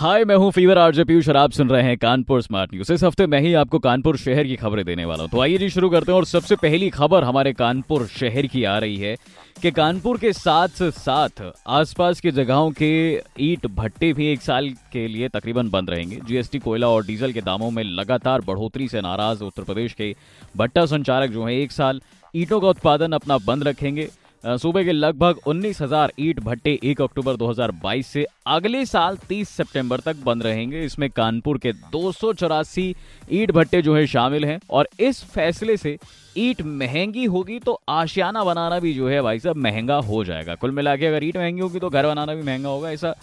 हाय मैं हूँ fever RJ Piyush और आप सुन रहे हैं कानपुर स्मार्ट न्यूज़ इस हफ़्ते मैं ही आपको कानपुर शहर की खबरें देने वाला हूँ। तो आइए जी, शुरू करते हैं और सबसे पहली खबर हमारे कानपुर शहर की आ रही है कि कानपुर के साथ साथ आसपास की जगहों के ईट भट्टे भी एक साल के लिए तकरीबन बंद रहेंगे। जीएसटी कोयला और डीजल के दामों में लगातार बढ़ोतरी से नाराज़ उत्तर प्रदेश के भट्टा संचालक जो हैं, एक साल ईटों का उत्पादन अपना बंद रखेंगे। सूबे के लगभग 19,000 ईट भट्टे 1 अक्टूबर 2022 से अगले साल 30 सितंबर तक बंद रहेंगे। इसमें कानपुर के दो ईट भट्टे जो है शामिल हैं। और इस फैसले से ईट महँगी होगी तो आशियाना बनाना भी जो है भाई साहब महँगा हो जाएगा। कुल मिला अगर ईट महँगी होगी तो घर बनाना भी महँगा होगा। ऐसा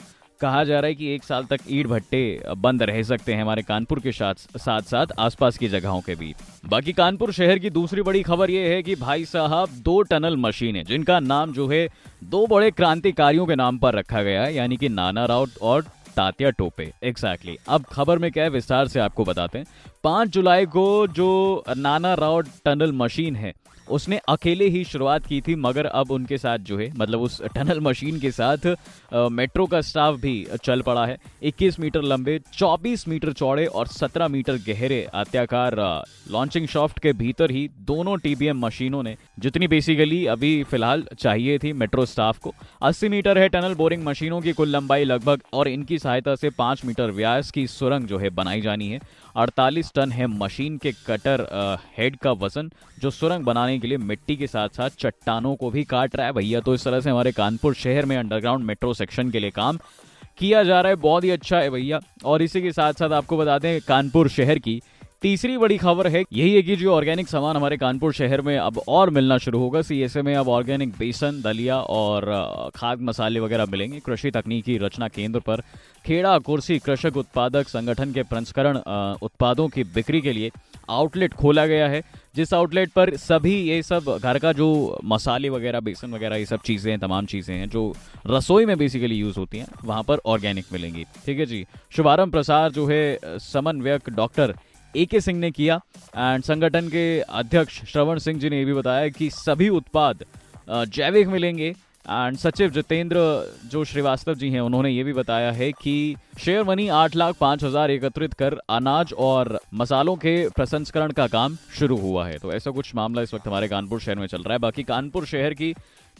कहा जा रहा है कि एक साल तक ईट भट्टे बंद रह सकते हैं हमारे कानपुर के साथ साथ साथ आसपास की जगहों के भी। बाकी कानपुर शहर की दूसरी बड़ी खबर यह है कि भाई साहब, दो टनल मशीनें जिनका नाम जो है, दो बड़े क्रांतिकारियों के नाम पर रखा गया है, यानी कि नाना राउत और तात्या टोपे। Exactly exactly. अब खबर में क्या है, विस्तार से आपको बताते हैं। पाँच जुलाई को जो नाना राउत टनल मशीन है उसने अकेले ही शुरुआत की थी मगर अब उनके साथ जो है मतलब उस टनल मशीन के साथ अ, मेट्रो का स्टाफ भी चल पड़ा है। 21 मीटर लंबे 24 मीटर चौड़े और 17 मीटर गहरे आत्याकार लॉन्चिंग शॉफ्ट के भीतर ही दोनों टीबीएम मशीनों ने जितनी बेसिकली अभी फ़िलहाल चाहिए थी मेट्रो स्टाफ को। 80 मीटर है टनल बोरिंग मशीनों की कुल लंबाई लगभग और इनकी सहायता से 5 मीटर व्यास की सुरंग जो है बनाई जानी है। 48 टन है मशीन के कटर हेड का वज़न, जो सुरंग बनाने के लिए मिट्टी के साथ साथ चट्टानों को भी काट रहा है। भैया तो इस तरह से हमारे कानपुर शहर में अंडरग्राउंड मेट्रो सेक्शन के लिए काम किया जा रहा है। बहुत ही अच्छा है भैया। और इसी के साथ साथ आपको बता दें, कानपुर शहर की तीसरी बड़ी खबर है, यही है कि जो ऑर्गेनिक सामान हमारे कानपुर शहर में अब और मिलना शुरू होगा सीएसए में अब ऑर्गेनिक बेसन, दलिया और खाद मसाले वगैरह मिलेंगे। कृषि तकनीकी रचना केंद्र पर खेड़ा, कुर्सी, कृषक उत्पादक संगठन के प्रंस्करण उत्पादों की बिक्री के लिए आउटलेट खोला गया है। जिस आउटलेट पर सभी ये सब घर का जो मसाले वगैरह, बेसन वगैरह, ये सब चीज़ें हैं तमाम चीज़ें हैं, जो रसोई में बेसिकली यूज़ होती हैं, वहाँ पर ऑर्गेनिक मिलेंगी। ठीक है जी? शुभारंभ प्रसार जो है, समन्वयक डॉक्टर ए के सिंह ने किया एंड संगठन के अध्यक्ष श्रवण सिंह जी ने यह भी बताया कि सभी उत्पाद जैविक मिलेंगे एंड सचिव जितेंद्र जो श्रीवास्तव जी हैं, उन्होंने ये भी बताया है कि शेयर मनी आठ लाख पाँच हज़ार एकत्रित कर अनाज और मसालों के प्रसंस्करण का काम शुरू हुआ है। तो ऐसा कुछ मामला इस वक्त हमारे कानपुर शहर में चल रहा है। बाकी कानपुर शहर की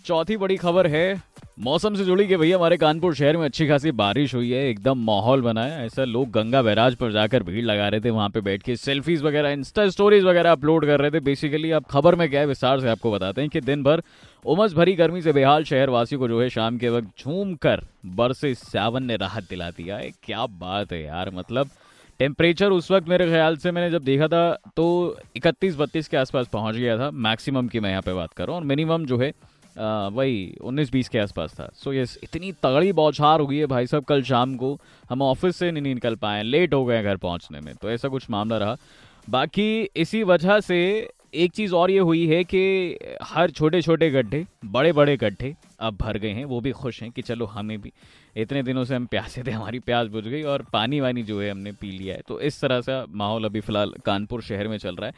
चौथी बड़ी खबर है मौसम से जुड़ी कि भैया हमारे कानपुर शहर में अच्छी खासी बारिश हुई है, एकदम माहौल बना है। ऐसा लोग गंगा बैराज पर जाकर भीड़ लगा रहे थे, वहाँ पे बैठ के सेल्फीज वगैरह, इंस्टा स्टोरीज वगैरह अपलोड कर रहे थे। बेसिकली आप खबर में क्या है, विस्तार से आपको बताते हैं कि दिन भर उमस भरी गर्मी से बेहाल शहर वासियों को जो है शाम के वक्त झूम कर बरसे सावन ने राहत दिला दिया है क्या बात है यार मतलब टेम्परेचर उस वक्त मेरे ख्याल से मैंने जब देखा था तो इकतीस बत्तीस के आसपास पहुँच गया था। मैक्सिमम की मैं यहाँ पे बात कर रहा हूँ, और मिनिमम जो है वही उन्नीस बीस के आसपास था। सो so, यस इतनी तगड़ी बौछार हो गई है भाई साहब कल शाम को। हम ऑफ़िस से नहीं निकल पाए लेट हो गए घर पहुँचने में तो ऐसा कुछ मामला रहा। बाकी इसी वजह से एक चीज़ और ये हुई है कि हर छोटे छोटे गड्ढे बड़े बड़े गड्ढे अब भर गए हैं वो भी खुश हैं कि चलो हमें भी इतने दिनों से हम प्यासे थे हमारी प्यास बुझ गई और पानी वानी जो है हमने पी लिया है। तो इस तरह से माहौल अभी फ़िलहाल कानपुर शहर में चल रहा है।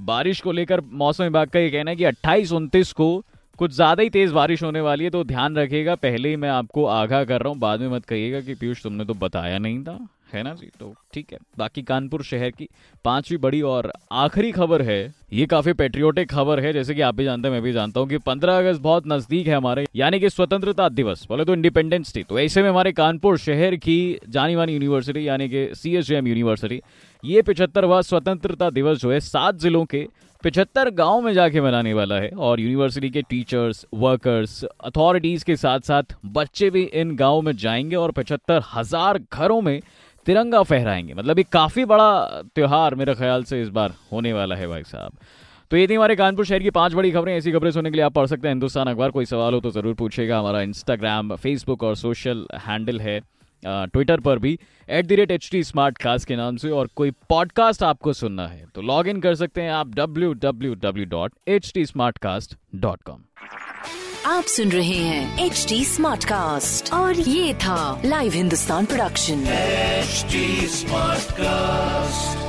बारिश को लेकर मौसम विभाग का ये कहना है कि अट्ठाईस उनतीस को कुछ ज़्यादा ही तेज़ बारिश होने वाली है तो ध्यान रखिएगा, पहले ही मैं आपको आगाह कर रहा हूँ, बाद में मत कहिएगा कि पीयूष तुमने तो बताया नहीं था, है ना जी? तो ठीक है, बाकी कानपुर शहर की पांचवी बड़ी और आखिरी खबर है, ये काफ़ी पेट्रियोटिक खबर है, जैसे कि आप भी जानते हैं, मैं भी जानता हूँ कि 15 अगस्त बहुत नज़दीक है हमारे, यानी कि स्वतंत्रता दिवस, बोले तो इंडिपेंडेंस डे तो ऐसे में हमारे कानपुर शहर की जानी मानी यूनिवर्सिटी यानी कि सी यूनिवर्सिटी ये पिछहत्तरवा स्वतंत्रता दिवस जो है, सात जिलों के पिछहत्तर गाँव में जाके मनाने वाला है और यूनिवर्सिटी के टीचर्स वर्कर्स अथॉरिटीज के साथ साथ बच्चे भी इन गाँवों में जाएँगे और पचहत्तर हज़ार घरों में तिरंगा फहराएँगे। मतलब ये काफ़ी बड़ा त्यौहार मेरे ख्याल से इस बार होने वाला है भाई साहब। तो ये थी हमारे कानपुर शहर की पाँच बड़ी खबरें। ऐसी खबरें सुनने के लिए आप पढ़ सकते हैं। हिंदुस्तान अखबार, कोई सवाल हो तो ज़रूर पूछेगा। हमारा इंस्टाग्राम फेसबुक और सोशल हैंडल है। ट्विटर पर भी at the rate H T smart cast के नाम से और कोई पॉडकास्ट आपको सुनना है तो लॉग इन कर सकते हैं आप W W W dot H T smart cast dot com आप सुन रहे हैं एच टी स्मार्ट कास्ट और ये था live Hindustan production smart Smartcast.